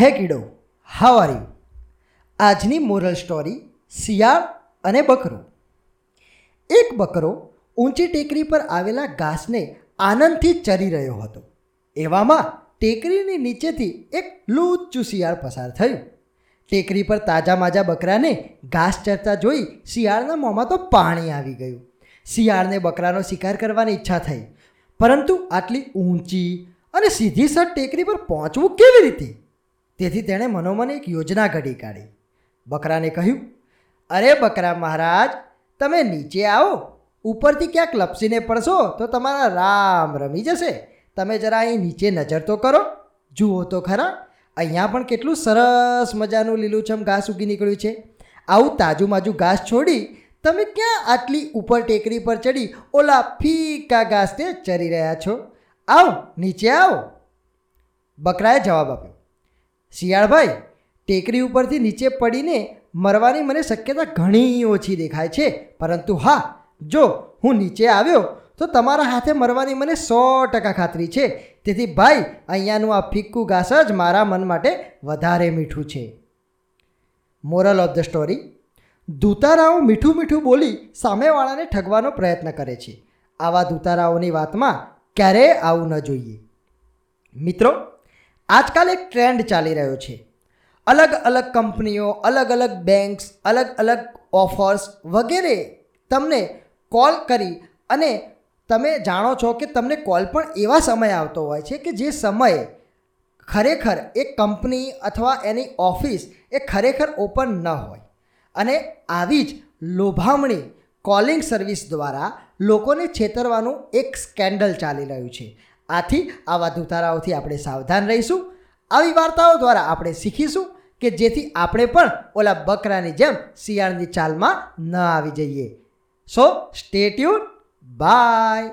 Hey kiddo how are you આજની moral story શિયાળ અને બકરો. એક બકરો ઊંચી ટેકરી પર આવેલા ઘાસને આનંદથી ચરી રહ્યો હતો. એવામાં ટેકરીની નીચેથી એક લૂચું શિયાળ પસાર થયું. ટેકરી પર તાજા માજા બકરાને ઘાસ ચરતા જોઈ શિયાળના મોંમાં તો પાણી આવી ગયું. શિયાળને બકરાનો શિકાર કરવાની ઈચ્છા થઈ. પરંતુ આટલી ઊંચી અને સીધી સર ટેકરી પર પહોંચવું કેવી રીતે? તેથી તેણે મનોમન એક યોજના ઘડી કાઢી. બકરાને કહ્યું, અરે બકરા મહારાજ, તમે નીચે આવો. ઉપરથી ક્યાંક લપસીને પડશો તો તમારા રામ રમી જશે. તમે જરા અહીં નીચે નજર તો કરો. જુઓ તો ખરા, અહીંયા પણ કેટલું સરસ મજાનું લીલુંછમ ઘાસ ઉગી નીકળ્યું છે. આવું તાજું માજું ઘાસ છોડી તમે ક્યાં આટલી ઉપર ટેકરી પર ચડી ઓલા ફીકા ઘાસને ચરી રહ્યા છો? આવો, નીચે આવો. બકરાએ જવાબ આપ્યો શિયાળભાઈ, ટેકરી ઉપરથી નીચે પડીને મરવાની મને શક્યતા ઘણી ઓછી દેખાય છે. પરંતુ હા, જો હું નીચે આવ્યો, તો તમારા હાથે મરવાની મને સો ટકા ખાતરી છે. તેથી ભાઈ, અહીંયાનું આ ફિક્કું ઘાસ જ મારા મન માટે વધારે મીઠું છે. Moral of the story. દૂતારાઓ મીઠું મીઠું બોલી સામેવાળાને ઠગવાનો પ્રયત્ન કરે છે. આવા દૂતારાઓની વાતમાં ક્યારેય આવું ન જોઈએ. મિત્રો આજકાલ એક ટ્રેન્ડ ચાલી રહ્યો છે. અલગ અલગ કંપનીઓ, અલગ અલગ બેંક્સ, અલગ અલગ ઓફર્સ વગેરે તમને કોલ કરી અને તમે જાણો છો કે તમને કોલ પણ એવા સમય આવતો હોય છે કે જે સમયે ખરેખર એ કંપની અથવા એની ઓફિસ એ ખરેખર ઓપન ન હોય. અને આવી જ લોભામણી કોલિંગ સર્વિસ દ્વારા લોકોને છેતરવાનું એક સ્કેન્ડલ ચાલી રહ્યું છે. આથી આવા ધુતારાઓથી આપણે સાવધાન રહીશું. આવી વાર્તાઓ દ્વારા આપણે શીખીશું કે જેથી આપણે પણ ઓલા બકરાની જેમ શિયાળની ચાલમાં ન આવી જઈએ. સો સ્ટે ટ્યુન બાય